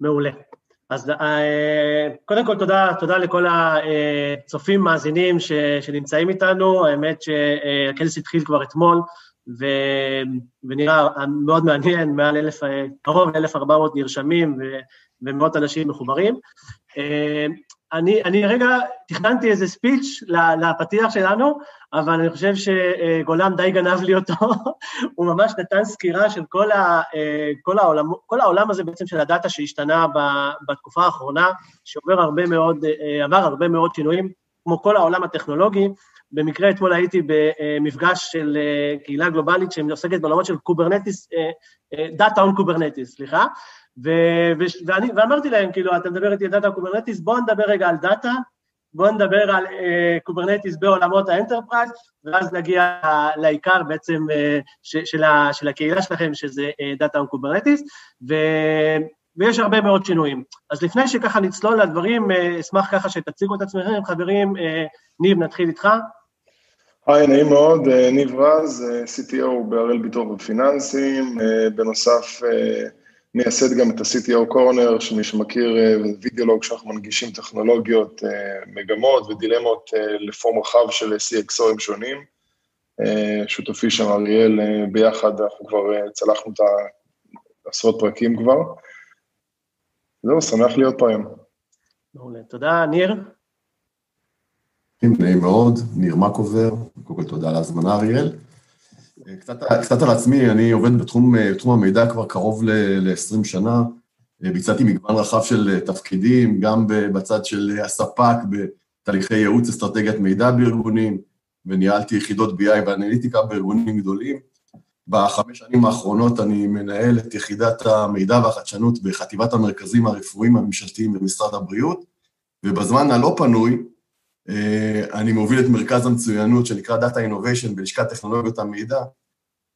מעולה. אז אה, קודם כל תודה, תודה לכל הצופים, מאזינים ש, שנמצאים איתנו, האמת שהכנס התחיל כבר אתמול, ו, ונראה מאוד מעניין, מעל אלף, קרוב ל-1,400 נרשמים ו, ומאות אנשים מחוברים. אה, אני, אני רגע תכננתי איזה ספיץ' לפתיח שלנו, אבל אני חושב שגולן די גנב לי אותו, הוא ממש נתן סקירה של כל, ה, כל, העולם, כל העולם הזה בעצם של הדאטה שהשתנה בתקופה האחרונה, שעובר הרבה מאוד, עבר הרבה מאוד שינויים, כמו כל העולם הטכנולוגי. במקרה אתמול הייתי במפגש של קהילה גלובלית שעוסקת בעולמות של Kubernetes, Data on Kubernetes, סליחה, ו- ו- ואני, ואמרתי להם, כאילו, אתה מדבר איתי על Data Kubernetes, בואו נדבר רגע על דאטה, בואו נדבר על Kubernetes uh, בעולמות ה enterprise, ואז נגיע לעיקר בעצם uh, ש- של, ה- של הקהילה שלכם, שזה Data on Kubernetes, ו- ויש הרבה מאוד שינויים. אז לפני שככה נצלול לדברים, uh, אשמח ככה שתציגו את עצמכם, חברים, uh, ניב, נתחיל איתך. היי, נעים מאוד, ניב רז, CTO בהראל ביטוח ופיננסים, בנוסף מייסד גם את ה- CTO Corner, שמי שמכיר וידאולוג שאנחנו מנגישים טכנולוגיות, מגמות ודילמות לפורם רחב של CXOים שונים. שותפי שם אריאל, ביחד אנחנו כבר צלחנו את העשרות פרקים כבר. זהו, שמח להיות פה היום. מעולה, תודה. ניר? נעים מאוד, ניר מקובר, קודם כל תודה על ההזמנה אריאל. קצת, קצת על עצמי, אני עובד בתחום, בתחום המידע כבר קרוב ל-20 שנה, ביצעתי מגוון רחב של תפקידים, גם בצד של הספק, בתהליכי ייעוץ אסטרטגיית מידע בארגונים, וניהלתי יחידות BI ואנליטיקה בארגונים גדולים. בחמש שנים האחרונות אני מנהל את יחידת המידע והחדשנות בחטיבת המרכזים הרפואיים הממשלתיים במשרד הבריאות, ובזמן הלא פנוי, אני מוביל את מרכז המצוינות שנקרא Data Innovation בלשכת טכנולוגיות המידע.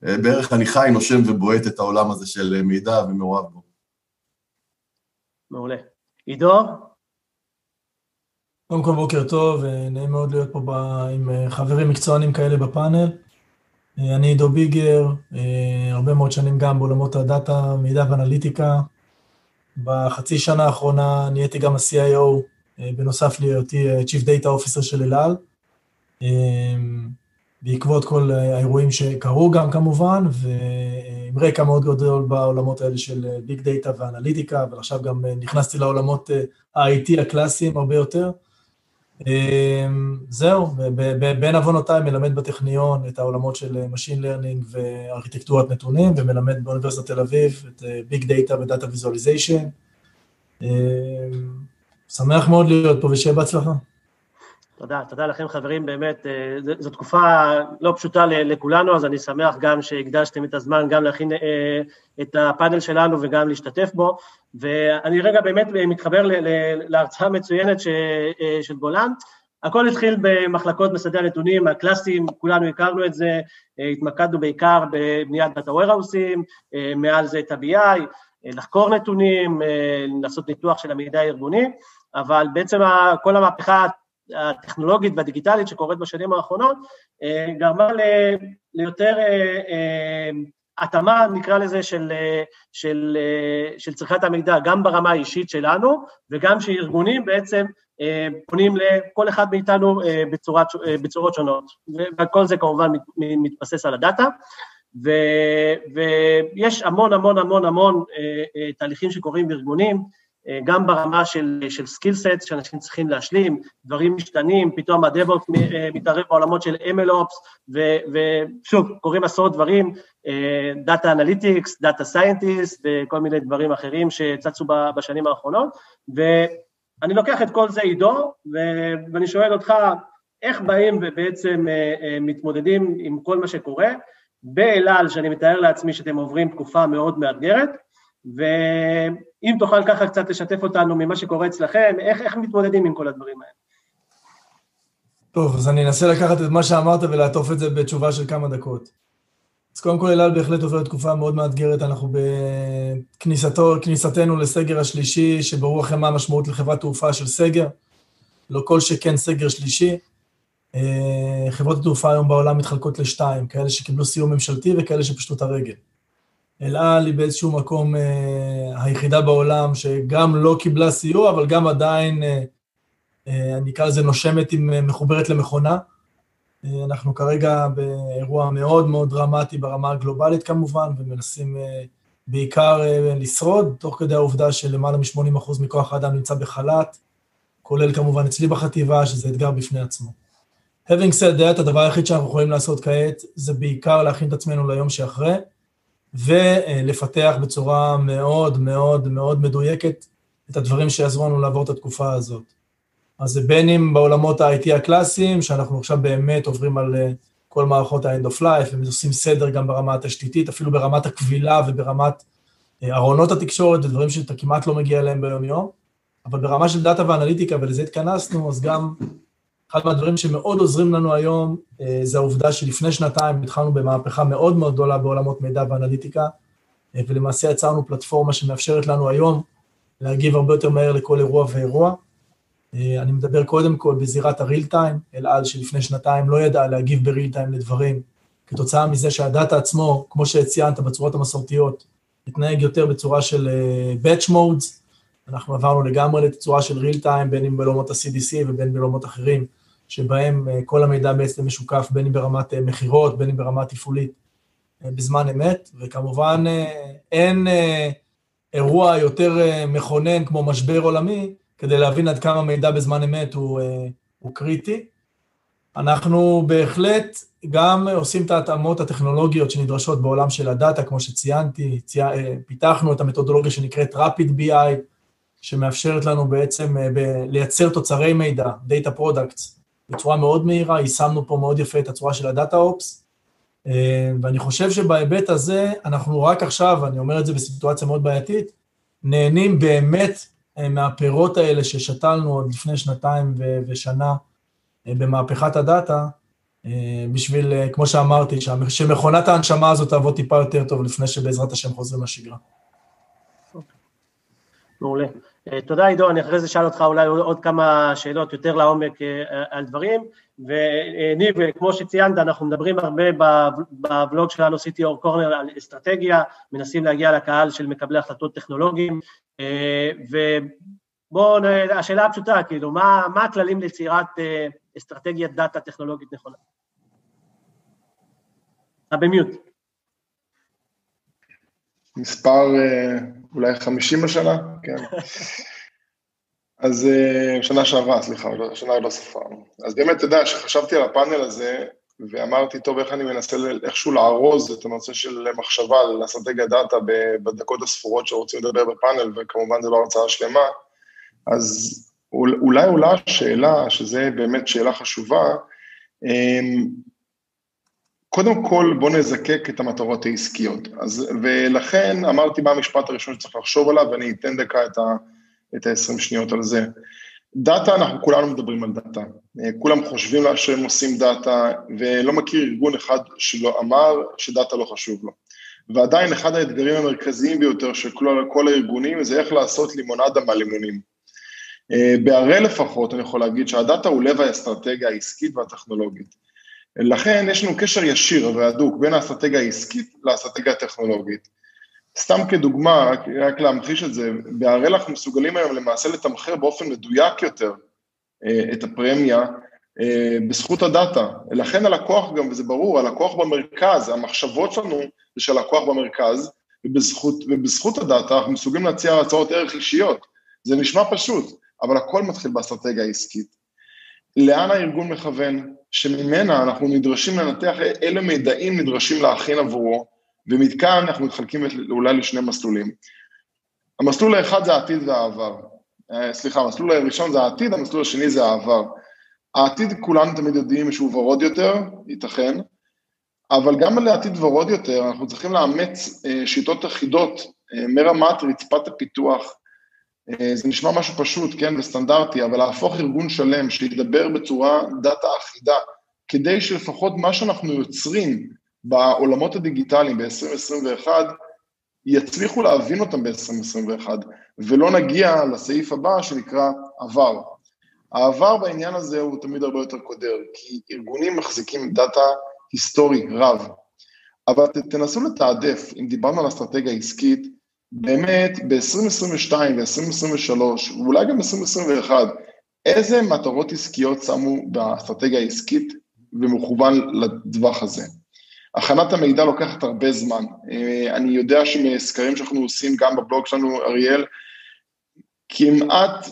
בערך אני חי, נושם ובועט את העולם הזה של מידע ומעורב בו. מעולה. עידו? קודם כל בוקר טוב, נעים מאוד להיות פה עם חברים מקצוענים כאלה בפאנל. אני עידו ביגר, הרבה מאוד שנים גם בעולמות הדאטה, מידע ואנליטיקה. בחצי שנה האחרונה נהייתי גם ה-CIO בנוסף להיותי Chief Data Officer של אלעל, בעקבות כל האירועים שקרו גם כמובן, ועם רקע מאוד גדול בעולמות האלה של Big Data ואנליטיקה, אבל עכשיו גם נכנסתי לעולמות ה-IT הקלאסיים הרבה יותר. זהו, בין עוונותיי מלמד בטכניון את העולמות של Machine Learning וארכיטקטורת נתונים, ומלמד באוניברסיטת תל אביב את Big Data ו Data Visualization. שמח מאוד להיות פה ושיהיה בהצלחה. תודה, תודה לכם חברים, באמת, זו תקופה לא פשוטה לכולנו, אז אני שמח גם שהקדשתם את הזמן גם להכין את הפאנל שלנו וגם להשתתף בו, ואני רגע באמת מתחבר להרצאה מצוינת של גולן. הכל התחיל במחלקות מסדי הנתונים הקלאסיים, כולנו הכרנו את זה, התמקדנו בעיקר בבניית דאטה ווירהאוסים, מעל זה את ה-BI, לחקור נתונים, לעשות ניתוח של המידע הארגוני, אבל בעצם כל המהפכה הטכנולוגית והדיגיטלית שקורית בשנים האחרונות, גרמה ליותר התאמה, נקרא לזה, של, של, של צריכת המידע, גם ברמה האישית שלנו, וגם שארגונים בעצם פונים לכל אחד מאיתנו בצורת, בצורות שונות, וכל זה כמובן מתבסס על הדאטה. ו, ויש המון המון המון המון תהליכים שקורים בארגונים, גם ברמה של, של skill set שאנשים צריכים להשלים, דברים משתנים, פתאום ה DevOps מתערב בעולמות של MLOps, ושוב, קורים עשרות דברים, Data Analytics, Data Scientist, וכל מיני דברים אחרים שצצו בשנים האחרונות, ואני לוקח את כל זה עידו, ואני שואל אותך, איך באים ובעצם מתמודדים עם כל מה שקורה, באלעל, שאני מתאר לעצמי שאתם עוברים תקופה מאוד מאתגרת, ואם תוכל ככה קצת לשתף אותנו ממה שקורה אצלכם, איך, איך מתמודדים עם כל הדברים האלה? טוב, אז אני אנסה לקחת את מה שאמרת ולעטוף את זה בתשובה של כמה דקות. אז קודם כל, אלעל בהחלט עוברת תקופה מאוד מאתגרת, אנחנו בכניסתנו לסגר השלישי, שברור לכם מה המשמעות לחברת תעופה של סגר, לא כל שכן סגר שלישי. חברות התעופה היום בעולם מתחלקות לשתיים, כאלה שקיבלו סיום ממשלתי וכאלה שפשטו את הרגל. אל על היא באיזשהו מקום היחידה בעולם שגם לא קיבלה סיוע, אבל גם עדיין, אני אקרא לזה נושמת עם מחוברת למכונה. אנחנו כרגע באירוע מאוד מאוד דרמטי ברמה הגלובלית כמובן, ומנסים בעיקר לשרוד, תוך כדי העובדה שלמעלה מ-80% מכוח האדם נמצא בחל"ת, כולל כמובן אצלי בחטיבה, שזה אתגר בפני עצמו. Having said that, הדבר היחיד שאנחנו יכולים לעשות כעת, זה בעיקר להכין את עצמנו ליום שאחרי, ולפתח בצורה מאוד מאוד מאוד מדויקת את הדברים שיעזרו לנו לעבור את התקופה הזאת. אז זה בין אם בעולמות ה-IT הקלאסיים, שאנחנו עכשיו באמת עוברים על אה, כל מערכות ה-end of life, ועושים סדר גם ברמה התשתיתית, אפילו ברמת הקבילה וברמת אה, ארונות התקשורת, ודברים שאתה כמעט לא מגיע אליהם ביום-יום. אבל ברמה של דאטה ואנליטיקה, ולזה התכנסנו, אז גם אחד מהדברים שמאוד עוזרים לנו היום, אה, זה העובדה שלפני שנתיים התחלנו במהפכה מאוד מאוד גדולה בעולמות מידע ואנליטיקה, אה, ולמעשה יצרנו פלטפורמה שמאפשרת לנו היום להגיב הרבה יותר מהר לכל אירוע ואירוע. אה, אני מדבר קודם כל בזירת הריל טיים, אל על שלפני שנתיים לא ידע להגיב בריל טיים לדברים, כתוצאה מזה שהדאטה עצמו, כמו שציינת בצורות המסורתיות, התנהג יותר בצורה של batch modes, אנחנו עברנו לגמרי לתצורה של real time, בין אם בעולמות ה-CDC ובין בעולמות אחרים, שבהם אה, כל המידע בעצם משוקף, בין אם ברמת אה, מכירות, בין אם ברמה תפעולית, אה, בזמן אמת, וכמובן אין אירוע יותר מכונן כמו משבר עולמי, כדי להבין עד כמה מידע בזמן אמת הוא, הוא קריטי. אנחנו בהחלט גם עושים את ההתאמות הטכנולוגיות שנדרשות בעולם של הדאטה, כמו שציינתי, צי... פיתחנו את המתודולוגיה שנקראת Rapid BI, שמאפשרת לנו בעצם ב- לייצר תוצרי מידע, Data Products, בצורה מאוד מהירה, יישמנו פה מאוד יפה את הצורה של Ops, אה, ואני חושב שבהיבט הזה, אנחנו רק עכשיו, אני אומר את זה בסיטואציה מאוד בעייתית, נהנים באמת אה, מהפירות האלה ששתלנו עוד לפני שנתיים ושנה במהפכת הדאטה, בשביל, כמו שאמרתי, שמכונת ההנשמה הזאת תעבוד טיפה יותר טוב לפני שבעזרת השם חוזרים לשגרה. מעולה. אה, תודה עידו, אני אחרי זה אשאל אותך אולי עוד כמה שאלות יותר לעומק אה, על דברים, וניב, כמו שציינת, אנחנו מדברים הרבה בבלוג שלנו CTO קורנר על אסטרטגיה, מנסים להגיע לקהל של מקבלי החלטות טכנולוגיים, אה, ובואו, השאלה הפשוטה, כאילו, מה, מה הכללים ליצירת אסטרטגיית דאטה טכנולוגית נכונה? אתה במיוט. מספר אולי 50 השנה, כן. אז אה, שנה שעברה, סליחה, לא, שנה לא ספרנו. אז באמת, אתה יודע, כשחשבתי על הפאנל הזה, ואמרתי, טוב, איך אני מנסה איכשהו לארוז את הנושא של מחשבה על אסטרטגיה דאטה בדקות הספורות שרוצים לדבר בפאנל, וכמובן זו לא הרצאה שלמה, אז אולי עולה השאלה, שזו באמת שאלה חשובה, אמ, קודם כל, בוא נזקק את המטרות העסקיות. אז, ולכן אמרתי מה המשפט הראשון שצריך לחשוב עליו, ואני אתן דקה את, ה, את ה-20 שניות על זה. דאטה, אנחנו כולנו מדברים על דאטה. כולם חושבים לה שהם עושים דאטה, ולא מכיר ארגון אחד שלא אמר שדאטה לא חשוב לו. ועדיין אחד האתגרים המרכזיים ביותר של כל, כל הארגונים זה איך לעשות לימונדה מהלימונים. אה, בהראל לפחות אני יכול להגיד שהדאטה הוא לב האסטרטגיה העסקית והטכנולוגית. לכן יש לנו קשר ישיר והדוק בין האסטרטגיה העסקית לאסטרטגיה הטכנולוגית. סתם כדוגמה, רק, רק להמחיש את זה, בהראל אנחנו מסוגלים היום למעשה לתמחר באופן מדויק יותר אה, את הפרמיה אה, בזכות הדאטה. לכן הלקוח גם, וזה ברור, הלקוח במרכז, המחשבות שלנו זה שהלקוח במרכז, ובזכות, ובזכות הדאטה אנחנו מסוגלים להציע הצעות ערך אישיות. זה נשמע פשוט, אבל הכל מתחיל באסטרטגיה העסקית. לאן הארגון מכוון, שממנה אנחנו נדרשים לנתח אילו מידעים נדרשים להכין עבורו, ומכאן אנחנו מתחלקים אולי לשני מסלולים. המסלול האחד זה העתיד והעבר. אה, סליחה, המסלול הראשון זה העתיד, המסלול השני זה העבר. העתיד כולנו תמיד יודעים שהוא ורוד יותר, ייתכן, אבל גם לעתיד ורוד יותר אנחנו צריכים לאמץ אה, שיטות אחידות אה, מרמת רצפת הפיתוח זה נשמע משהו פשוט, כן, וסטנדרטי, אבל להפוך ארגון שלם שידבר בצורה דאטה אחידה, כדי שלפחות מה שאנחנו יוצרים בעולמות הדיגיטליים ב-2021, יצליחו להבין אותם ב-2021, ולא נגיע לסעיף הבא שנקרא עבר. העבר בעניין הזה הוא תמיד הרבה יותר קודר, כי ארגונים מחזיקים דאטה היסטורי רב. אבל תנסו לתעדף, אם דיברנו על אסטרטגיה עסקית, באמת ב-2022 ו-2023, ואולי גם ב-2021, איזה מטרות עסקיות שמו באסטרטגיה העסקית ומכוון לטווח הזה? הכנת המידע לוקחת הרבה זמן. אה, אני יודע שמסקרים שאנחנו עושים גם בבלוג שלנו, אריאל, כמעט,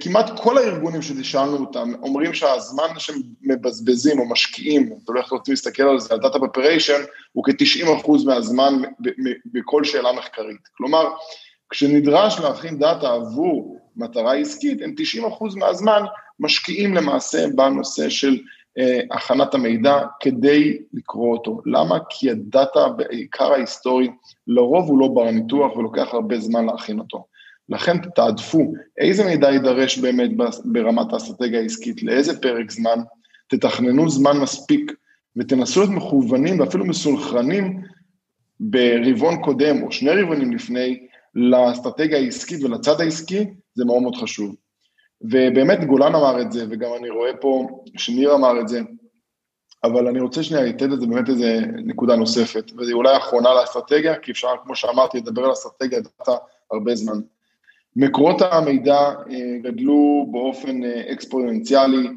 כמעט כל הארגונים ששאלנו אותם אומרים שהזמן שהם מבזבזים או משקיעים, אתה הולך רוצים להסתכל על זה, על data preparation, הוא כ-90% מהזמן בכל שאלה מחקרית. כלומר, כשנדרש להכין דאטה עבור מטרה עסקית, הם 90% מהזמן משקיעים למעשה בנושא של אה, הכנת המידע כדי לקרוא אותו. למה? כי הדאטה, בעיקר ההיסטורי, לרוב הוא לא בר ניתוח ולוקח הרבה זמן להכין אותו. לכן תעדפו איזה מידע יידרש באמת ברמת האסטרטגיה העסקית, לאיזה פרק זמן, תתכננו זמן מספיק ותנסו להיות מכוונים ואפילו מסונכרנים ברבעון קודם או שני רבעונים לפני לאסטרטגיה העסקית ולצד העסקי, זה מאוד מאוד חשוב. ובאמת גולן אמר את זה, וגם אני רואה פה שניר אמר את זה, אבל אני רוצה שנייה לתת את זה באמת איזה נקודה נוספת, וזו אולי האחרונה לאסטרטגיה, כי אפשר, כמו שאמרתי, לדבר על אסטרטגיה דאטה הרבה זמן. מקורות המידע אה, גדלו באופן אה, אקספוננציאלי,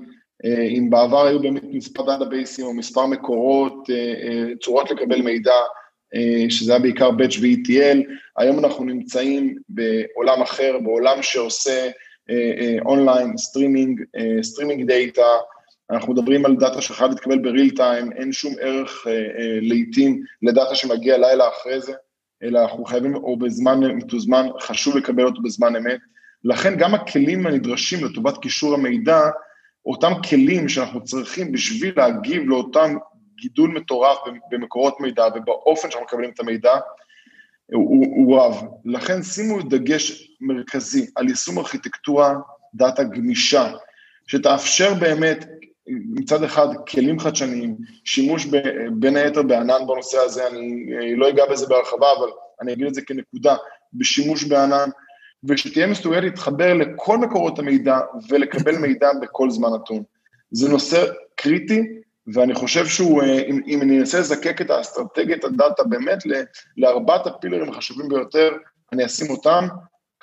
אה, אם בעבר היו באמת מספר דאטאבייסים או מספר מקורות, צורות לקבל מידע, שזה היה בעיקר Batch ו-ETL, היום אנחנו נמצאים בעולם אחר, בעולם שעושה online, streaming, streaming data, אנחנו מדברים על דאטה שחייב להתקבל ב real time, אין שום ערך לעיתים לדאטה שמגיע לילה אחרי זה. אלא אנחנו חייבים, או בזמן מתוזמן, חשוב לקבל אותו בזמן אמת. לכן גם הכלים הנדרשים לטובת קישור המידע, אותם כלים שאנחנו צריכים בשביל להגיב לאותם גידול מטורף במקורות מידע ובאופן שאנחנו מקבלים את המידע, הוא, הוא רב. לכן שימו דגש מרכזי על יישום ארכיטקטורה דאטה גמישה, שתאפשר באמת מצד אחד כלים חדשניים, שימוש ב, בין היתר בענן בנושא הזה, אני אה, לא אגע בזה בהרחבה, אבל אני אגיד את זה כנקודה, בשימוש בענן, ושתהיה מסוגלת להתחבר לכל מקורות המידע ולקבל מידע בכל זמן נתון. זה נושא קריטי, ואני חושב שהוא, אה, אם, אם אני אנסה לזקק את האסטרטגיית הדאטה באמת לארבעת הפילרים החשובים ביותר, אני אשים אותם,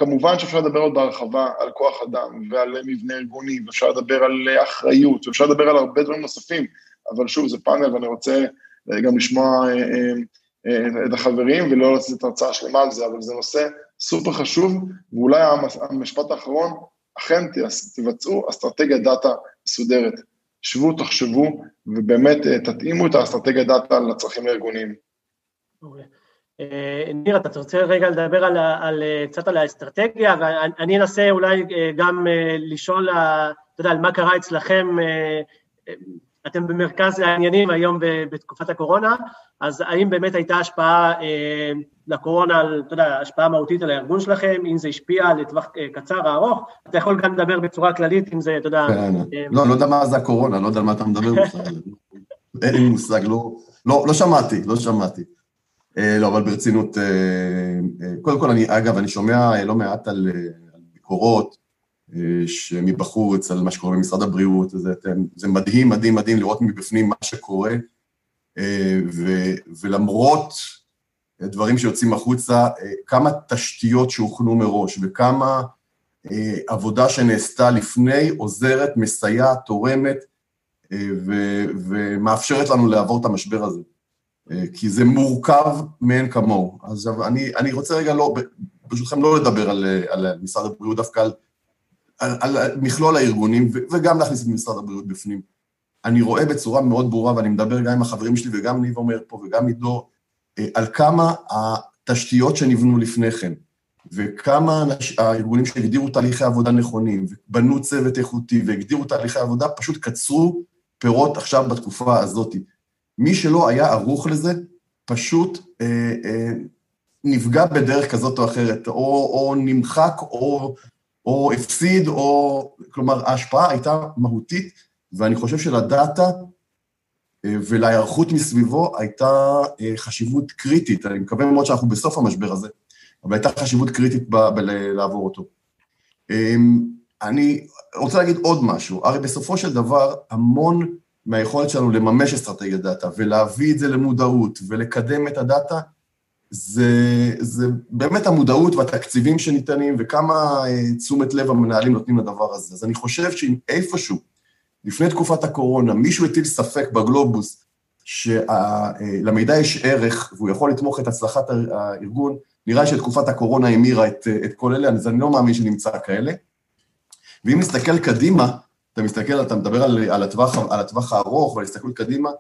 כמובן שאפשר לדבר עוד בהרחבה על כוח אדם ועל מבנה ארגוני, ואפשר לדבר על אחריות, ואפשר לדבר על הרבה דברים נוספים, אבל שוב, זה פאנל ואני רוצה גם לשמוע אה, אה, אה, את החברים ולא לעשות את ההרצאה שלמה על זה, אבל זה נושא סופר חשוב, ואולי המשפט האחרון, אכן תבצעו אסטרטגיה דאטה מסודרת. שבו, תחשבו, ובאמת תתאימו את האסטרטגיה דאטה לצרכים הארגוניים. Okay. אה, ניר, אתה רוצה רגע לדבר על, על, קצת על האסטרטגיה, ואני אנסה אולי אה, גם אה, לשאול, אתה יודע, על מה קרה אצלכם, אתם במרכז העניינים היום בתקופת הקורונה, אז האם באמת הייתה השפעה לקורונה, אתה יודע, השפעה מהותית על הארגון שלכם, אם זה השפיע לטווח קצר ארוך, אתה יכול גם לדבר בצורה כללית, אם זה, אתה יודע... כן, לא, לא יודע מה זה הקורונה, לא יודע על מה אתה מדבר בכלל. אין לי מושג, לא, לא, לא שמעתי, לא שמעתי. אה, לא, אבל ברצינות, אה, אה, קודם כל, אני, אגב, אני שומע לא מעט על, על ביקורות מבחוץ, על מה שקורה במשרד הבריאות, זה, זה מדהים, מדהים, מדהים לראות מבפנים מה שקורה, ו, ולמרות דברים שיוצאים החוצה, כמה תשתיות שהוכנו מראש וכמה עבודה שנעשתה לפני עוזרת, מסייעת, תורמת, ו, ומאפשרת לנו לעבור את המשבר הזה. אה, כי זה מורכב מאין כמוהו. אז אני, אני רוצה רגע לא, ברשותכם לא לדבר על, על משרד הבריאות, דווקא על, על, על מכלול הארגונים, וגם להכניס את משרד הבריאות בפנים. אני רואה בצורה מאוד ברורה, ואני מדבר גם עם החברים שלי, וגם ניב אומר פה, וגם עידו, אה, על כמה התשתיות שנבנו לפני כן, וכמה הארגונים שהגדירו תהליכי עבודה נכונים, ובנו צוות איכותי, והגדירו תהליכי עבודה, פשוט קצרו פירות עכשיו בתקופה הזאת. מי שלא היה ערוך לזה, פשוט אה, אה, נפגע בדרך כזאת או אחרת, או, או נמחק, או, או הפסיד, או... כלומר, ההשפעה הייתה מהותית, ואני חושב שלדאטה אה, ולהיערכות מסביבו הייתה אה, חשיבות קריטית. אני מקווה מאוד שאנחנו בסוף המשבר הזה, אבל הייתה חשיבות קריטית בלעבור אותו. אה, אני רוצה להגיד עוד משהו. הרי בסופו של דבר, המון מהיכולת שלנו לממש אסטרטגיית דאטה ולהביא את זה למודעות ולקדם את הדאטה, זה, זה באמת המודעות והתקציבים שניתנים וכמה אה, תשומת לב המנהלים נותנים לדבר הזה. אז אני חושב שאם איפשהו, לפני תקופת הקורונה, מישהו הטיל ספק בגלובוס שלמידע יש ערך והוא יכול לתמוך את הצלחת הארגון, נראה שתקופת הקורונה המירה את, את כל אלה, אז אני לא מאמין שנמצא כאלה. ואם נסתכל קדימה, אתה מסתכל, אתה מדבר על, על, הטווח, על הטווח הארוך ועל הסתכלות קדימה,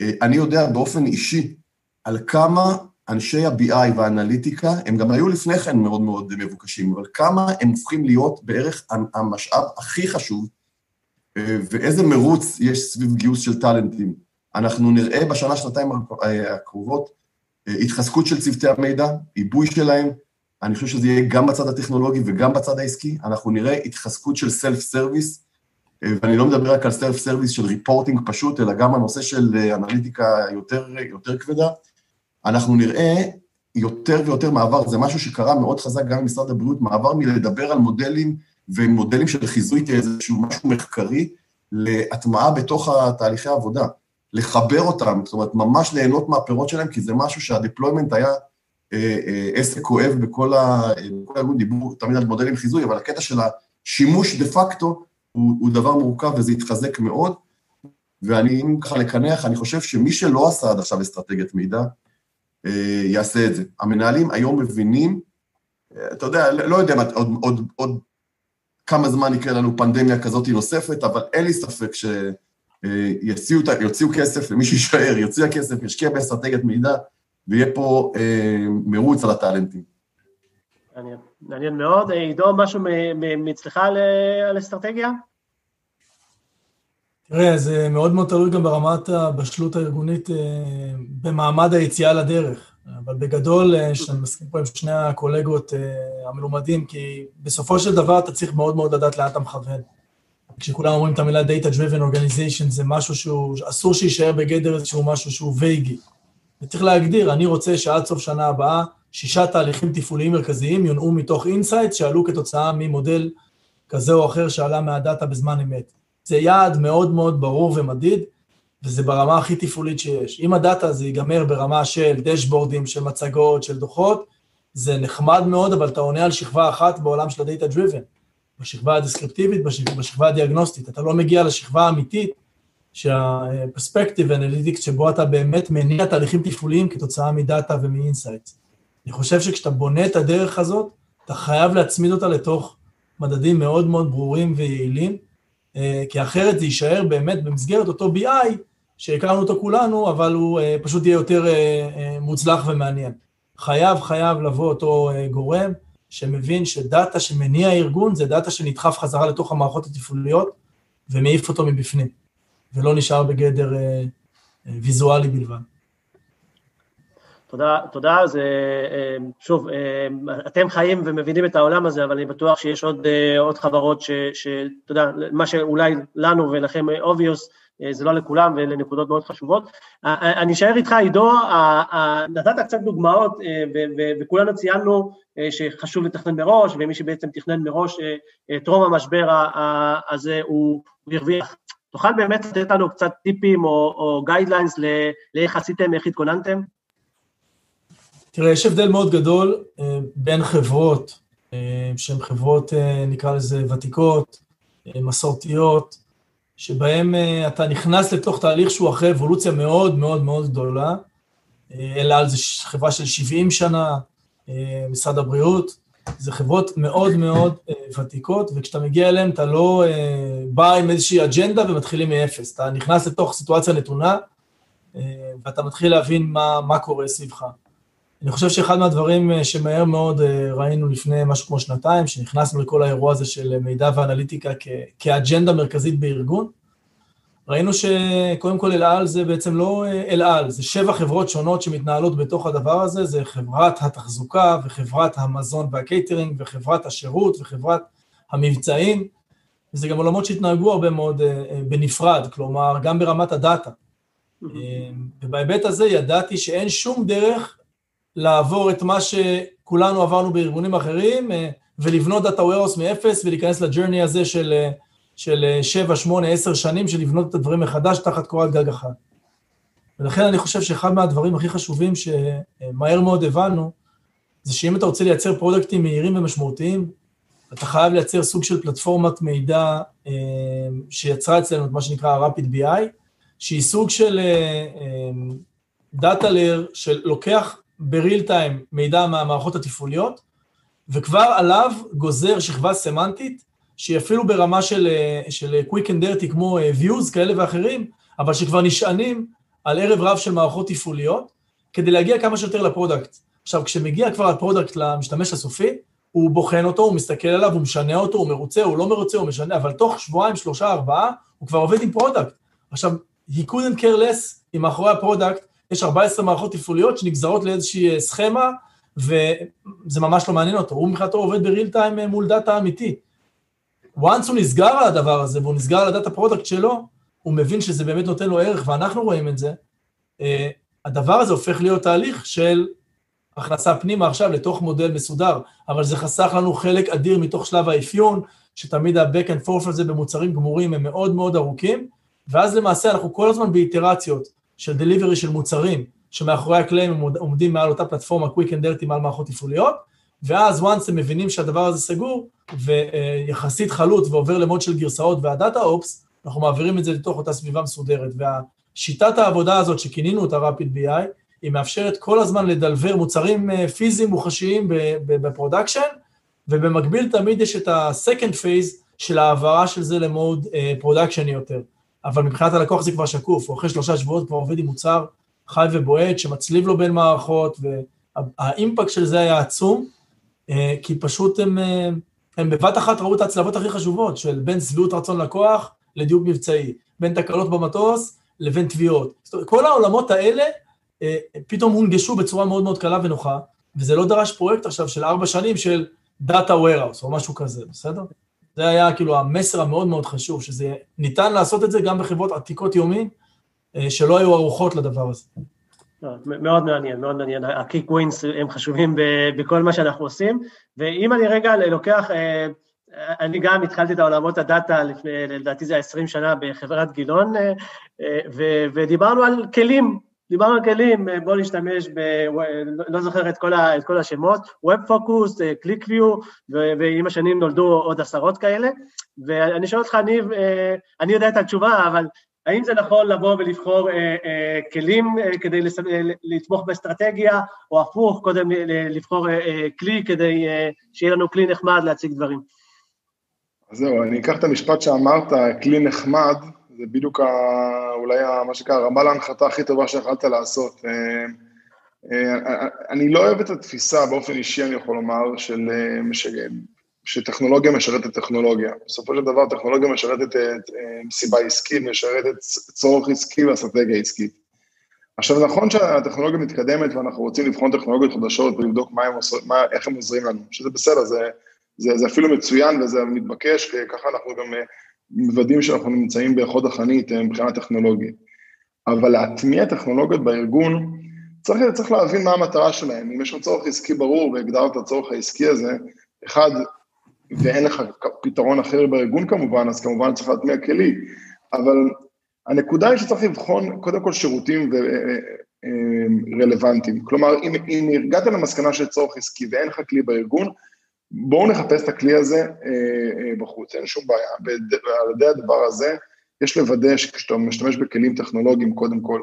אה, אני יודע באופן אישי על כמה אנשי ה-BI והאנליטיקה, הם גם היו לפני כן מאוד מאוד מבוקשים, אבל כמה הם הופכים להיות בערך המשאב הכי חשוב, אה, ואיזה מרוץ יש סביב גיוס של טאלנטים. אנחנו נראה בשנה, שנתיים הקרובות אה, התחזקות של צוותי המידע, עיבוי שלהם, אני חושב שזה יהיה גם בצד הטכנולוגי וגם בצד העסקי, אנחנו נראה התחזקות של self service, אה, ואני לא מדבר רק על self service של reporting פשוט, אלא גם הנושא של אנליטיקה יותר, יותר כבדה. אנחנו נראה יותר ויותר מעבר, זה משהו שקרה מאוד חזק גם במשרד הבריאות, מעבר מלדבר על מודלים ומודלים של חיזוי כאיזשהו משהו מחקרי, להטמעה בתוך התהליכי העבודה, לחבר אותם, זאת אומרת, ממש ליהנות מהפירות שלהם, כי זה משהו שה deployment היה אה, אה, עסק כואב בכל הארגון, דיברו תמיד על מודלים חיזוי, אבל הקטע של השימוש דה פקטו הוא, הוא דבר מורכב וזה התחזק מאוד, ואני, אם ככה לקנח, אני חושב שמי שלא עשה עד עכשיו אסטרטגיית מידע, אה, יעשה את זה. המנהלים היום מבינים, אה, אתה יודע, לא יודע עוד, עוד, עוד כמה זמן יקרה לנו פנדמיה כזאת נוספת, אבל אין לי ספק שיוציאו אה, כסף, ומי שיישאר יוציא הכסף, ישקיע באסטרטגיית מידע, ויהיה פה אה, מרוץ על הטאלנטים. מעניין, מעניין מאוד. עידו, משהו מאצלך על אסטרטגיה? תראה, זה מאוד מאוד תלוי גם ברמת הבשלות הארגונית אה, במעמד היציאה לדרך. אבל בגדול, אה, שאני מסכים פה עם שני הקולגות אה, המלומדים, כי בסופו של דבר אתה צריך מאוד מאוד לדעת לאן אתה מכוון. כשכולם אומרים את המילה Data Driven Organization, זה משהו שהוא, אסור שיישאר בגדר איזשהו משהו שהוא וייגי. וצריך להגדיר, אני רוצה שעד סוף שנה הבאה, שישה תהליכים תפעוליים מרכזיים יונעו מתוך insight שעלו כתוצאה ממודל כזה או אחר שעלה מהדאטה בזמן אמת. זה יעד מאוד מאוד ברור ומדיד, וזה ברמה הכי תפעולית שיש. אם הדאטה הזה ייגמר ברמה של דשבורדים, של מצגות, של דוחות, זה נחמד מאוד, אבל אתה עונה על שכבה אחת בעולם של ה-Data Driven, בשכבה הדיסקריפטיבית, בשכבה, הדיאגנוסטית. אתה לא מגיע לשכבה האמיתית, שה prescriptive analytics, שבו אתה באמת מניע תהליכים תפעוליים כתוצאה מדאטה ומ insights. אני חושב שכשאתה בונה את הדרך הזאת, אתה חייב להצמיד אותה לתוך מדדים מאוד מאוד ברורים ויעילים, אה, כי אחרת זה יישאר באמת במסגרת אותו BI שהכרנו אותו כולנו, אבל הוא אה, פשוט יהיה יותר אה, מוצלח ומעניין. חייב, חייב לבוא אותו גורם שמבין שדאטה שמניע ארגון זה דאטה שנדחף חזרה לתוך המערכות התפעוליות ומעיף אותו מבפנים, ולא נשאר בגדר ויזואלי בלבד. תודה, תודה, זה, אה, שוב, אה, אתם חיים ומבינים את העולם הזה, אבל אני בטוח שיש עוד, אה, עוד חברות שאתה יודע, מה שאולי לנו ולכם obvious, זה לא לכולם ואלה נקודות מאוד חשובות. אני אשאר איתך, עידו, נתת קצת דוגמאות וכולנו ציינו שחשוב לתכנן מראש, ומי שבעצם תכנן מראש טרום המשבר הזה הוא הרוויח. תוכל באמת לתת לנו קצת טיפים או guidelines לאיך עשיתם, איך התכוננתם? תראה, יש הבדל מאוד גדול אה, בין חברות אה, שהן חברות, אה, נקרא לזה, ותיקות, מסורתיות, שבהן אתה נכנס לתוך תהליך שהוא אחרי אבולוציה מאוד מאוד מאוד גדולה. אל על זה חברה של 70 שנה, משרד הבריאות, זה חברות מאוד מאוד ותיקות, וכשאתה מגיע אליהן אתה לא בא עם איזושהי אג'נדה ומתחילים מאפס, אתה נכנס לתוך סיטואציה נתונה, ואתה מתחיל להבין מה, מה קורה סביבך. אני חושב שאחד מהדברים אה, שמהר מאוד אה, ראינו לפני משהו כמו שנתיים, שנכנסנו לכל האירוע הזה של מידע ואנליטיקה כ- כאג'נדה מרכזית בארגון, ראינו שקודם כל אל על זה בעצם לא אה, אל על, זה שבע חברות שונות שמתנהלות בתוך הדבר הזה, זה חברת התחזוקה וחברת המזון והקייטרינג וחברת השירות וחברת המבצעים, וזה גם עולמות שהתנהגו הרבה מאוד בנפרד, כלומר, גם ברמת הדאטה. ובהיבט הזה ידעתי שאין שום דרך לעבור את מה שכולנו עברנו בארגונים אחרים, אה, ולבנות data warehouse מאפס ולהיכנס ל journey הזה של, אה, של 7, 8, 10 שנים של לבנות את הדברים מחדש תחת קורת גג אחת. ולכן אני חושב שאחד מהדברים הכי חשובים שמהר מאוד הבנו, זה שאם אתה רוצה לייצר פרודקטים מהירים ומשמעותיים, אתה חייב לייצר סוג של פלטפורמת מידע אה, שיצרה אצלנו את מה שנקרא rapid BI, שהיא סוג של דאטה אה, שלוקח ב real time מידע מהמערכות התפעוליות, וכבר עליו גוזר שכבה סמנטית, שהיא אפילו ברמה של, של quick and dirty כמו views כאלה ואחרים, אבל שכבר נשענים על ערב רב של מערכות תפעוליות, כדי להגיע כמה שיותר ל product. עכשיו, כשמגיע כבר ה product למשתמש הסופי, הוא בוחן אותו, הוא מסתכל עליו, הוא משנה אותו, הוא מרוצה, הוא לא מרוצה, הוא משנה, אבל תוך שבועיים, שלושה, ארבעה, הוא כבר עובד עם product. עכשיו, he couldn't care less אם מאחורי ה product יש 14 מערכות תפעוליות שנגזרות לאיזושהי אה, סכמה, וזה ממש לא מעניין אותו. הוא מבחינתו עובד ב real time אה, מול דאטה אמיתי. once הוא נסגר על הדבר הזה, והוא נסגר על ה data product שלו, הוא מבין שזה באמת נותן לו ערך, ואנחנו רואים את זה, אה, הדבר הזה הופך להיות תהליך של הכנסה פנימה עכשיו לתוך מודל מסודר, אבל זה חסך לנו חלק אדיר מתוך שלב האפיון, שתמיד ה-back and forth הזה במוצרים גמורים הם מאוד מאוד ארוכים, ואז למעשה אנחנו כל הזמן באיטרציות של delivery של מוצרים, שמאחורי הקלעים הם עומדים מעל אותה פלטפורמה quick and dirty מעל מערכות תפעוליות, ואז once הם מבינים שהדבר הזה סגור, ויחסית חלוט ועובר ל mode של גרסאות וה data ops, אנחנו מעבירים את זה לתוך אותה סביבה מסודרת. והשיטת העבודה הזאת שכינינו אותה rapid BI, היא מאפשרת כל הזמן לדלבר מוצרים אה, פיזיים מוחשיים ב production, ובמקביל תמיד יש את ה-second phase של העברה של זה ל mode פרודקשני אה, יותר. אבל מבחינת הלקוח זה כבר שקוף, הוא אחרי שלושה שבועות כבר עובד עם מוצר חי ובועט, שמצליב לו בין מערכות, וה impact של זה היה עצום, אה, כי פשוט הם, הם בבת אחת ראו את ההצלבות הכי חשובות, של בין שביעות רצון לקוח לדיוק מבצעי, בין תקלות במטוס לבין תביעות. כל העולמות האלה אה, פתאום הונגשו בצורה מאוד מאוד קלה ונוחה, וזה לא דרש פרויקט עכשיו של ארבע שנים של Data Warehouse או משהו כזה, בסדר? זה היה כאילו המסר המאוד מאוד חשוב, שזה ניתן לעשות את זה גם בחברות עתיקות יומין, אה, שלא היו ערוכות לדבר הזה. לא, מאוד מעניין, מאוד מעניין, הקיק ווינס הם חשובים בכל מה שאנחנו עושים, ואם אני רגע לוקח, אה, אני גם התחלתי את העולמות הדאטה לפני, לדעתי זה 20 שנה בחברת גילון, ודיברנו על כלים דיברנו על כלים, אה, בואו נשתמש ב... לא זוכר את כל, ה, את כל השמות, Web Focus, אה, ClickView, ועם השנים נולדו עוד עשרות כאלה, ואני שואל אותך, ניב, אה, אני יודע את התשובה, אבל האם זה נכון לבוא ולבחור כלים כדי לתמוך באסטרטגיה, או הפוך, קודם לבחור כלי כדי שיהיה לנו כלי נחמד להציג דברים? אז זהו, אני אקח את המשפט שאמרת, כלי נחמד, זה בדיוק ה, אולי ה, מה שנקרא רמה להנחתה הכי טובה שיכולת לעשות. אה, אה, אני לא אוהב את התפיסה, באופן אישי אני יכול לומר, של, אה, ש, שטכנולוגיה משרתת טכנולוגיה. בסופו של דבר טכנולוגיה משרתת את מסיבה עסקית, משרתת צורך עסקי ואסטרטגיה עסקית. עכשיו נכון שהטכנולוגיה מתקדמת ואנחנו רוצים לבחון טכנולוגיות חדשות ולבדוק מה הם עושות, מה, איך הם עוזרים לנו, שזה בסדר, זה, זה, זה אפילו מצוין וזה מתבקש, ככה אנחנו גם מוודאים שאנחנו נמצאים בחוד החנית אה, מבחינה טכנולוגית. אבל להטמיע טכנולוגיות בארגון, צריך, צריך להבין מה המטרה שלהם. אם יש לך צורך עסקי ברור והגדרת את הצורך העסקי הזה, אחד, ואין לך פתרון אחר בארגון כמובן, אז כמובן צריך להטמיע כלי, אבל הנקודה היא שצריך לבחון קודם כל שירותים ו... אה, אה, רלוונטיים. כלומר, אם, אם הגעת למסקנה של צורך עסקי ואין לך כלי בארגון, בואו נחפש את הכלי הזה אה, אה, בחוץ, אין שום בעיה. ועל ידי הדבר הזה, יש לוודא שכשאתה משתמש בכלים טכנולוגיים, קודם כל,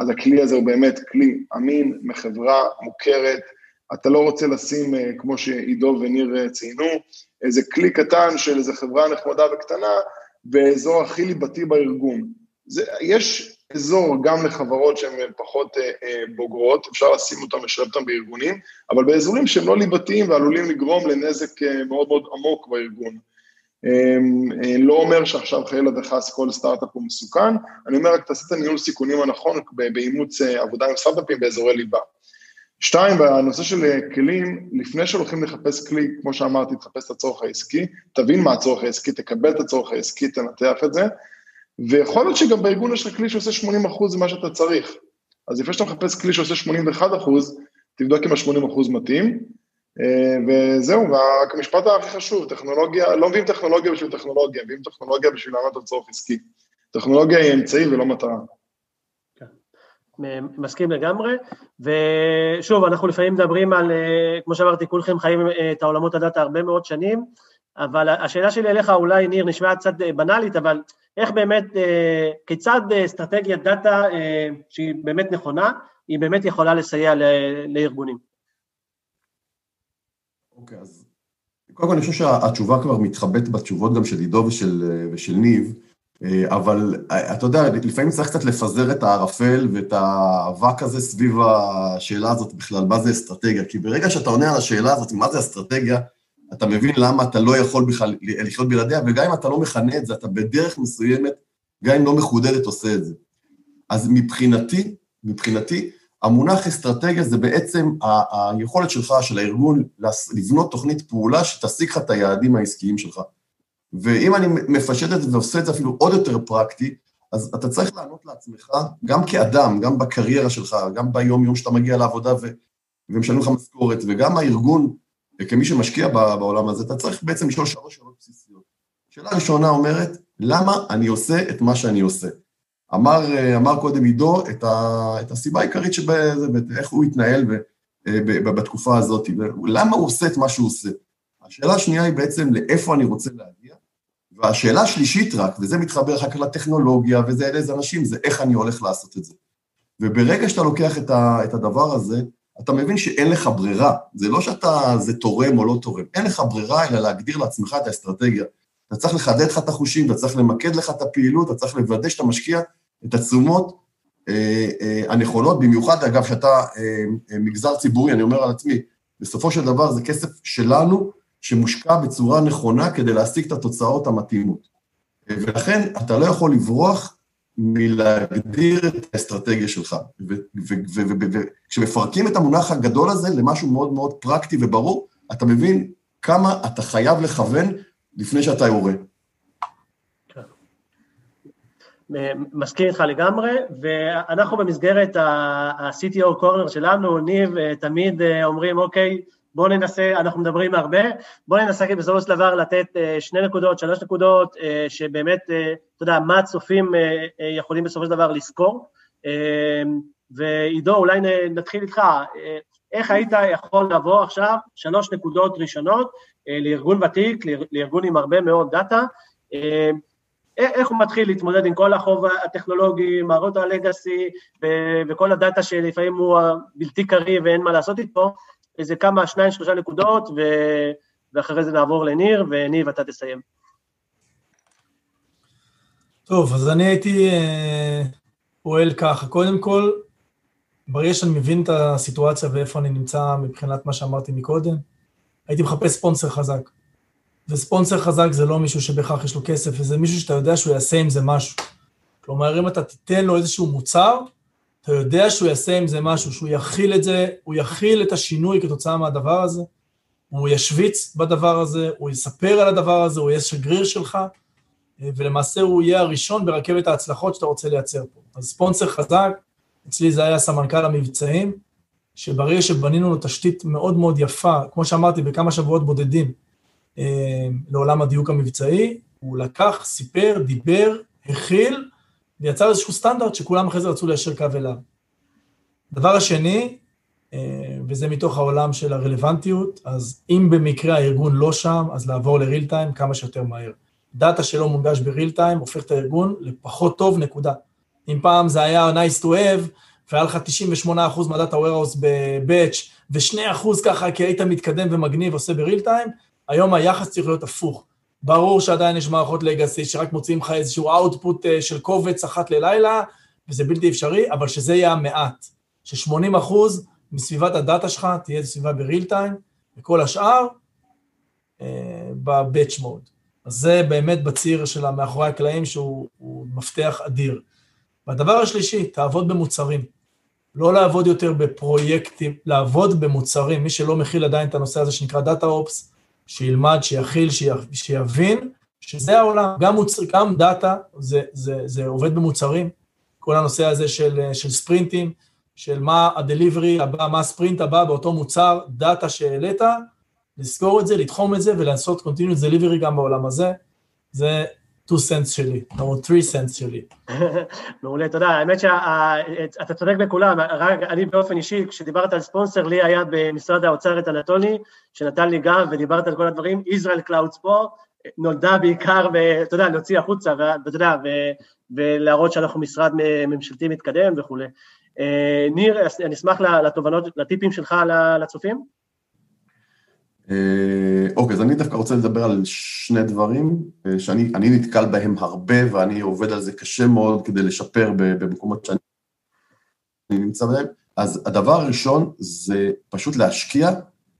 אז הכלי הזה הוא באמת כלי אמין, מחברה מוכרת, אתה לא רוצה לשים, אה, כמו שעידו וניר ציינו, איזה כלי קטן של איזה חברה נחמדה וקטנה, באזור הכי ליבתי בארגון. זה, יש אזור גם לחברות שהן פחות אה, אה, בוגרות, אפשר לשים אותן, לשלב אותן בארגונים, אבל באזורים שהם לא ליבתיים ועלולים לגרום לנזק אה, מאוד מאוד עמוק בארגון. אמ, אה, לא אומר שעכשיו חלילה וחס כל סטארט-אפ הוא מסוכן, אני אומר רק תעשה את הניהול סיכונים הנכון באימוץ אה, עבודה עם סטארט-אפים באזורי ליבה. שתיים, בנושא של אה, כלים, לפני שהולכים לחפש כלי, כמו שאמרתי, תחפש את הצורך העסקי, תבין מה הצורך העסקי, תקבל את הצורך העסקי, תנתח את זה, ויכול להיות שגם בארגון יש לך כלי שעושה 80 אחוז ממה שאתה צריך. אז לפני שאתה מחפש כלי שעושה 81 אחוז, תבדוק אם ה-80 אחוז מתאים, וזהו, רק המשפט הכי חשוב, טכנולוגיה, לא מביאים טכנולוגיה בשביל טכנולוגיה, מביאים טכנולוגיה בשביל לענות על צורך עסקי. טכנולוגיה היא אמצעי ולא מטרה. מסכים לגמרי, ושוב, אנחנו לפעמים מדברים על, כמו שאמרתי, כולכם חיים את העולמות הדאטה הרבה מאוד שנים, אבל השאלה שלי אליך אולי, ניר, נשמעה קצת בנאלית, אבל איך באמת, כיצד אסטרטגיית דאטה שהיא באמת נכונה, היא באמת יכולה לסייע לארגונים? אוקיי, אז קודם כל אני חושב שהתשובה כבר מתחבאת בתשובות גם של עידו ושל, ושל ניב, אבל אתה יודע, לפעמים צריך קצת לפזר את הערפל ואת האבק הזה סביב השאלה הזאת בכלל, מה זה אסטרטגיה, כי ברגע שאתה עונה על השאלה הזאת, מה זה אסטרטגיה, אתה מבין למה אתה לא יכול בכלל לחיות בלעדיה, וגם אם אתה לא מכנה את זה, אתה בדרך מסוימת, גם אם לא מחודדת, עושה את זה. אז מבחינתי, מבחינתי, המונח אסטרטגיה זה בעצם ה- היכולת שלך, של הארגון, לבנות תוכנית פעולה שתשיג לך את היעדים העסקיים שלך. ואם אני מפשט את זה ועושה את זה אפילו עוד יותר פרקטי, אז אתה צריך לענות לעצמך, גם כאדם, גם בקריירה שלך, גם ביום-יום שאתה מגיע לעבודה ו- ומשלמים לך משכורת, וגם הארגון, כמי שמשקיע בעולם הזה, אתה צריך בעצם לשאול שלוש שאלות בסיסיות. שאלה ראשונה אומרת, למה אני עושה את מה שאני עושה? אמר, אמר קודם עידו את, ה, את הסיבה העיקרית שבזה, איך הוא התנהל ב, ב, בתקופה הזאת, למה הוא עושה את מה שהוא עושה. השאלה השנייה היא בעצם לאיפה אני רוצה להגיע, והשאלה השלישית רק, וזה מתחבר אחר כך לטכנולוגיה, וזה איזה אנשים, זה איך אני הולך לעשות את זה. וברגע שאתה לוקח את, ה, את הדבר הזה, אתה מבין שאין לך ברירה. זה לא שאתה, זה תורם או לא תורם, אין לך ברירה אלא להגדיר לעצמך את האסטרטגיה. אתה צריך לחדד לך את החושים, אתה צריך למקד לך את הפעילות, אתה צריך לוודא שאתה משקיע את התשומות אה, אה, הנכונות, במיוחד, אגב, שאתה אה, אה, מגזר ציבורי, אני אומר על עצמי, בסופו של דבר זה כסף שלנו, שמושקע בצורה נכונה כדי להשיג את התוצאות המתאימות. אה, ולכן אתה לא יכול לברוח מלהגדיר את האסטרטגיה שלך. וכשמפרקים את המונח הגדול הזה למשהו מאוד מאוד פרקטי וברור, אתה מבין כמה אתה חייב לכוון לפני שאתה יורה. מסכים איתך לגמרי, ואנחנו במסגרת ה-CTO corner שלנו, ניב, תמיד אומרים, אוקיי, בואו ננסה, אנחנו מדברים הרבה, בואו ננסה בסופו של דבר לתת שני נקודות, שלוש נקודות, שבאמת, אתה יודע, מה הצופים יכולים בסופו של דבר לזכור. ועידו, אולי נתחיל איתך, איך היית יכול לבוא עכשיו? שלוש נקודות ראשונות אה, לארגון ותיק, לארגון עם הרבה מאוד דאטה, אה, איך הוא מתחיל להתמודד עם כל החוב הטכנולוגי, מערות הלגאסי וכל הדאטה שלפעמים הוא בלתי קריא ואין מה לעשות איתו, איזה כמה, שניים, שלושה נקודות, ו... ואחרי זה נעבור לניר, וניב, אתה תסיים. טוב, אז אני הייתי אה, פועל ככה. קודם כל, ברגע שאני מבין את הסיטואציה ואיפה אני נמצא מבחינת מה שאמרתי מקודם, הייתי מחפש ספונסר חזק. וספונסר חזק זה לא מישהו שבהכרח יש לו כסף, וזה מישהו שאתה יודע שהוא יעשה עם זה משהו. כלומר, אם אתה תיתן לו איזשהו מוצר, אתה יודע שהוא יעשה עם זה משהו, שהוא יכיל את זה, הוא יכיל את השינוי כתוצאה מהדבר הזה, הוא ישוויץ בדבר הזה, הוא יספר על הדבר הזה, הוא יהיה שגריר שלך, ולמעשה הוא יהיה הראשון ברכבת ההצלחות שאתה רוצה לייצר פה. אז ספונסר חזק, אצלי זה היה סמנכ"ל המבצעים, שברגע שבנינו לו תשתית מאוד מאוד יפה, כמו שאמרתי, בכמה שבועות בודדים, אה, לעולם הדיוק המבצעי, הוא לקח, סיפר, דיבר, הכיל, ויצר איזשהו סטנדרט שכולם אחרי זה רצו ליישר קו אליו. הדבר השני, אה, וזה מתוך העולם של הרלוונטיות, אז אם במקרה הארגון לא שם, אז לעבור לריל טיים כמה שיותר מהר. דאטה שלא מונגש בריל טיים הופך את הארגון לפחות טוב, נקודה. אם פעם זה היה nice to have, והיה לך 98% מהדאטה warehouse בבאץ', ו-2% ככה כי היית מתקדם ומגניב עושה בריל טיים, היום היחס צריך להיות הפוך. ברור שעדיין יש מערכות לגאסי שרק מוציאים לך איזשהו אאוטפוט אה, של קובץ אחת ללילה, וזה בלתי אפשרי, אבל שזה יהיה המעט. ש-80% מסביבת הדאטה שלך תהיה סביבה בריל טיים, וכל השאר אה, מוד. אז זה באמת בציר של המאחורי הקלעים שהוא מפתח אדיר. והדבר השלישי, תעבוד במוצרים. לא לעבוד יותר בפרויקטים, לעבוד במוצרים. מי שלא מכיל עדיין את הנושא הזה שנקרא data ops, שילמד, שיכיל, שיבין, שזה העולם. גם, מוצר, גם דאטה, זה, זה, זה עובד במוצרים. כל הנושא הזה של, של ספרינטים, של מה ה delivery הבא, מה הספרינט הבא באותו מוצר, דאטה שהעלית, לזכור את זה, לתחום את זה ולעשות continuous delivery גם בעולם הזה. זה 2 cents שלי, או 3 cents שלי. מעולה, תודה. האמת שאתה צודק בכולם, רק אני באופן אישי, כשדיברת על ספונסר, לי היה במשרד האוצר את אנטולי, שנתן לי גב ודיברת על כל הדברים, ישראל קלאודס פה, נולדה בעיקר, אתה יודע, להוציא החוצה, ואתה יודע, ולהראות שאנחנו משרד ממשלתי מתקדם וכולי. אה, ניר, אני אשמח לתובנות, לטיפים שלך לצופים. אה, אוקיי, אז אני דווקא רוצה לדבר על שני דברים אה, שאני נתקל בהם הרבה ואני עובד על זה קשה מאוד כדי לשפר במקומות שאני נמצא בהם. אז הדבר הראשון זה פשוט להשקיע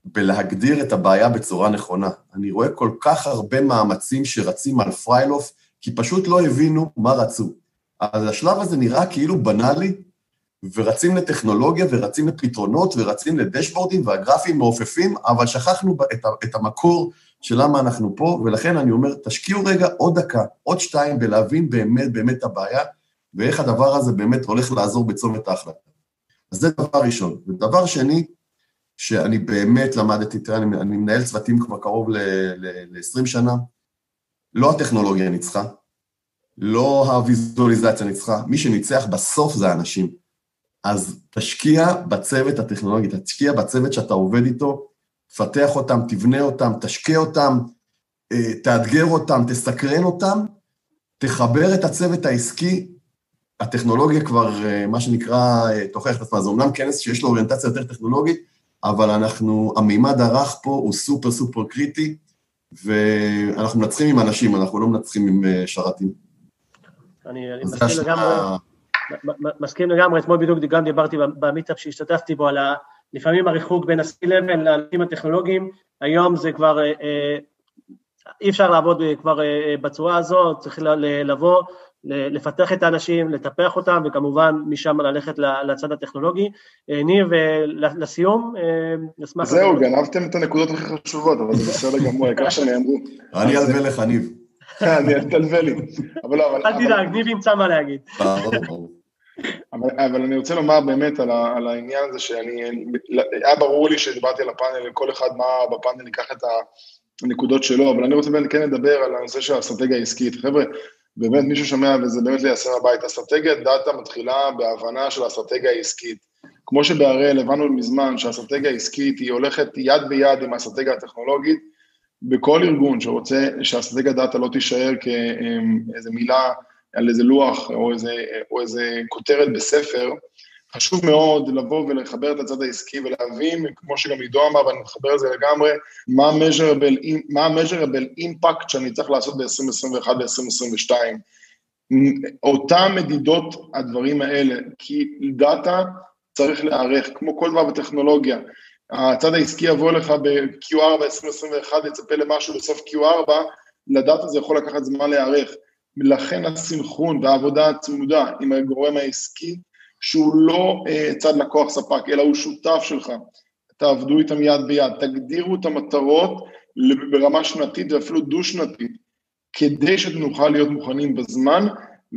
בלהגדיר את הבעיה בצורה נכונה. אני רואה כל כך הרבה מאמצים שרצים על פריילוף, כי פשוט לא הבינו מה רצו. אז השלב הזה נראה כאילו בנאלי, ורצים לטכנולוגיה, ורצים לפתרונות, ורצים לדשבורדים, והגרפים מעופפים, אבל שכחנו את המקור של למה אנחנו פה, ולכן אני אומר, תשקיעו רגע עוד דקה, עוד שתיים, בלהבין באמת באמת את הבעיה, ואיך הדבר הזה באמת הולך לעזור בצומת ההחלטה. אז זה דבר ראשון. ודבר שני, שאני באמת למדתי, תראה, אני, אני מנהל צוותים כבר קרוב ל-20 שנה, לא הטכנולוגיה ניצחה, לא הוויזואליזציה ניצחה, מי שניצח בסוף זה האנשים. אז תשקיע בצוות הטכנולוגי, תשקיע בצוות שאתה עובד איתו, תפתח אותם, תבנה אותם, תשקיע אותם, אה, תאתגר אותם, תסקרן אותם, תחבר את הצוות העסקי, הטכנולוגיה כבר, אה, מה שנקרא, אה, תוכיח את עצמה. זה אומנם כנס שיש לו אוריינטציה יותר טכנולוגית, אבל אנחנו, המימד הרך פה הוא סופר סופר קריטי, ואנחנו מנצחים עם אנשים, אנחנו לא מנצחים עם שרתים. אני, אני מסכים לגמרי. מסכים לגמרי, אתמול בדיוק גם דיברתי במיטאפ שהשתתפתי בו על ה... לפעמים הריחוק בין ה-C-Level לאנשים הטכנולוגיים, היום זה כבר, אה, אה, אי אפשר לעבוד כבר אה, בצורה הזו, צריך לבוא, לפתח את האנשים, לטפח אותם, וכמובן משם ללכת לצד הטכנולוגי. ניר, ולסיום, נשמח... זהו, גנבתם את הנקודות הכי חשובות, אבל זה בסדר גמור, העיקר שנאמרו. אני אלווה לך, ניב. אני אלווה לי. אבל לא, אבל... אל תדאג, ניב ימצא מה להגיד. אבל, אבל אני רוצה לומר באמת על, ה, על העניין הזה שאני, היה ברור לי שדיברתי על הפאנל, כל אחד מה בפאנל ייקח את הנקודות שלו, אבל אני רוצה באמת כן לדבר על הנושא של האסטרטגיה העסקית. חבר'ה, באמת מישהו שומע וזה באמת ליישם הבית, אסטרטגיית דאטה מתחילה בהבנה של האסטרטגיה העסקית. כמו שבהראל הבנו מזמן שהאסטרטגיה העסקית היא הולכת יד ביד עם האסטרטגיה הטכנולוגית, בכל ארגון שרוצה שהאסטרטגיה דאטה לא תישאר כאיזה מילה על איזה לוח או איזה, או איזה כותרת בספר, חשוב מאוד לבוא ולחבר את הצד העסקי ולהבין, כמו שגם עידו אמר, ואני מחבר את זה לגמרי, מה ה-measurable impact שאני צריך לעשות ב-2021 ב-2022. אותן מדידות הדברים האלה, כי דאטה צריך להיערך, כמו כל דבר בטכנולוגיה. הצד העסקי יבוא לך ב-Q4 ב-2021, יצפה למשהו בסוף Q4, לדאטה זה יכול לקחת זמן להיערך. לכן הסנכרון והעבודה הצמודה עם הגורם העסקי, שהוא לא uh, צד לקוח ספק, אלא הוא שותף שלך. תעבדו איתם יד ביד, תגדירו את המטרות ברמה שנתית ואפילו דו-שנתית, כדי שנוכל להיות מוכנים בזמן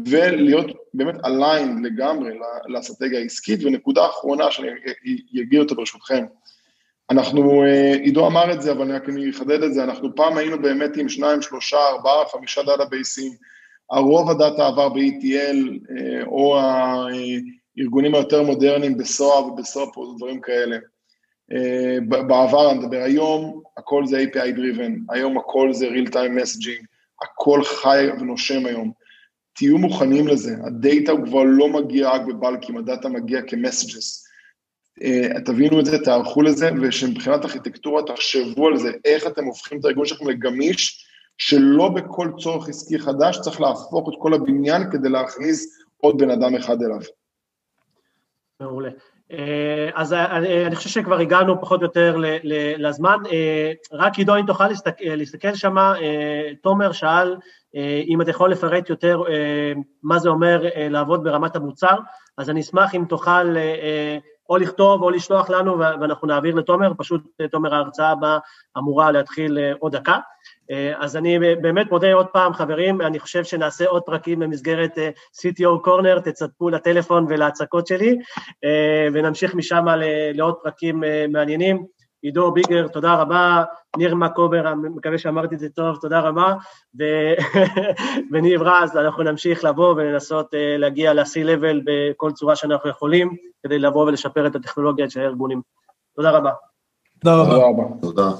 ולהיות באמת aligned לגמרי לאסטרטגיה העסקית. ונקודה אחרונה שאני אגיע אותה ברשותכם, אנחנו, אה, עידו אמר את זה, אבל אני רק אחדד את זה, אנחנו פעם היינו באמת עם שניים, שלושה, ארבעה, חמישה דאטה בייסים, הרוב הדאטה עבר ב-ETL, אה, או הארגונים היותר מודרניים ובסופ או דברים כאלה. אה, בעבר, אני מדבר היום, הכל זה API driven, היום הכל זה real time messaging, הכל חי ונושם היום. תהיו מוכנים לזה, הדאטה הוא כבר לא מגיע רק בבלקים, הדאטה מגיע כמסג'ס. אה, תבינו את זה, תערכו לזה, ושמבחינת ארכיטקטורה תחשבו על זה, איך אתם הופכים את הארגון שלכם לגמיש, שלא בכל צורך עסקי חדש צריך להפוך את כל הבניין כדי להכניס עוד בן אדם אחד אליו. מעולה. אה, אז אה, אני חושב שכבר הגענו פחות או יותר לזמן. אה, רק עידו, אם תוכל להסתכל שם, תומר שאל אם אתה יכול לפרט יותר מה זה אומר לעבוד ברמת המוצר, אז אני אשמח אם תוכל או לכתוב או לשלוח לנו ואנחנו נעביר לתומר, פשוט תומר ההרצאה הבאה אמורה להתחיל עוד דקה. אז אני באמת מודה עוד פעם, חברים, אני חושב שנעשה עוד פרקים במסגרת CTO קורנר, תצטפו לטלפון ולהצקות שלי, ונמשיך משם לעוד פרקים מעניינים. עידו ביגר, תודה רבה, ניר מקובר, אני מקווה שאמרתי את זה טוב, תודה רבה, ו... וניב רז, אנחנו נמשיך לבוא ולנסות להגיע ל-C-Level בכל צורה שאנחנו יכולים, כדי לבוא ולשפר את הטכנולוגיה של הארגונים. תודה רבה. תודה רבה. תודה.